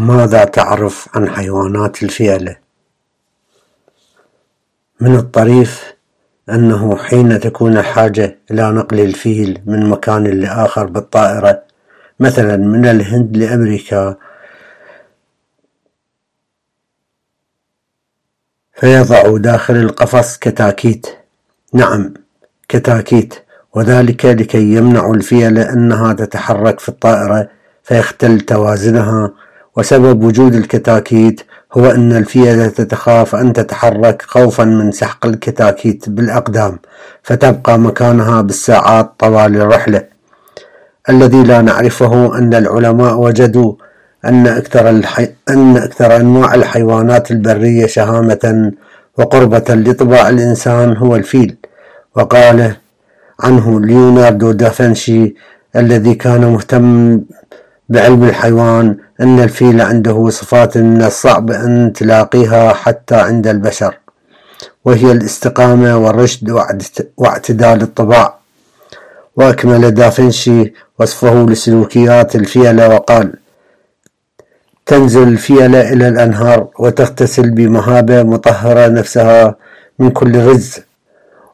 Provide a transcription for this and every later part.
ماذا تعرف عن حيوانات الفيلة؟ من الطريف أنه حين تكون الحاجة إلى نقل الفيل من مكان لآخر بالطائرة مثلا من الهند لأمريكا فيضع داخل القفص كتاكيت نعم كتاكيت وذلك لكي يمنع الفيل أنها تتحرك في الطائرة فيختل توازنها وسبب وجود الكتاكيت هو أن الفيلة تتخاف أن تتحرك خوفا من سحق الكتاكيت بالأقدام فتبقى مكانها بالساعات طوال الرحلة. الذي لا نعرفه أن العلماء وجدوا أن أكثر, الحي... أن أكثر أنواع الحيوانات البرية شهامة وقربة لطباع الإنسان هو الفيل. وقال عنه ليوناردو دافنشي الذي كان مهتم بعلم الحيوان أن الفيل عنده صفات من الصعب أن تلاقيها حتى عند البشر وهي الاستقامة والرشد واعتدال الطباع. وأكمل دافنشي وصفه لسلوكيات الفيلة وقال تنزل الفيلة إلى الأنهار وتغتسل بمهابة مطهرة نفسها من كل رز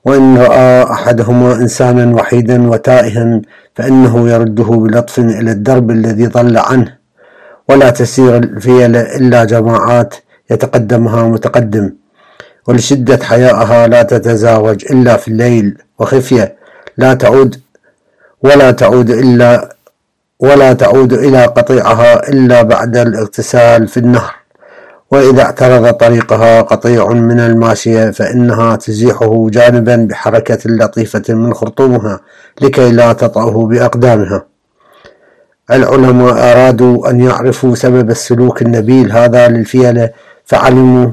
وإن رأى أحدهما إنسانا وحيدا وتائها فإنه يرده بلطف إلى الدرب الذي ضل عنه ولا تسير الفيلة إلا جماعات يتقدمها متقدم. ولشدة حيائها لا تتزاوج إلا في الليل وخفية لا تعود ولا تعود إلا ولا تعود إلى قطيعها إلا بعد الاغتسال في النهر. وإذا اعترض طريقها قطيع من الماشية فإنها تزيحه جانبا بحركة لطيفة من خرطومها لكي لا تطأه بأقدامها. العلماء أرادوا أن يعرفوا سبب السلوك النبيل هذا للفيلة فعلموا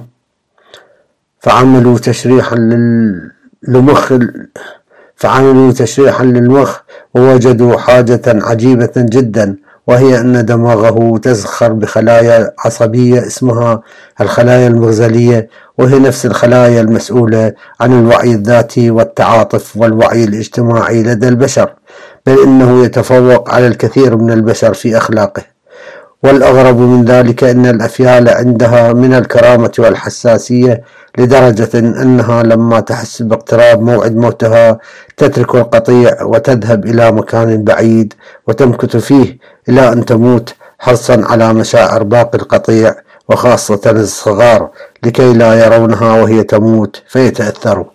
فعملوا تشريحا للمخ فعملوا تشريحا للمخ ووجدوا حاجة عجيبة جدا. وهي أن دماغه تزخر بخلايا عصبية اسمها الخلايا المغزلية وهي نفس الخلايا المسؤولة عن الوعي الذاتي والتعاطف والوعي الاجتماعي لدى البشر بل إنه يتفوق على الكثير من البشر في أخلاقه. والأغرب من ذلك أن الأفيال عندها من الكرامة والحساسية لدرجة أنها لما تحس باقتراب موعد موتها تترك القطيع وتذهب إلى مكان بعيد وتمكث فيه إلى أن تموت حرصا على مشاعر باقي القطيع وخاصة الصغار لكي لا يرونها وهي تموت فيتأثروا.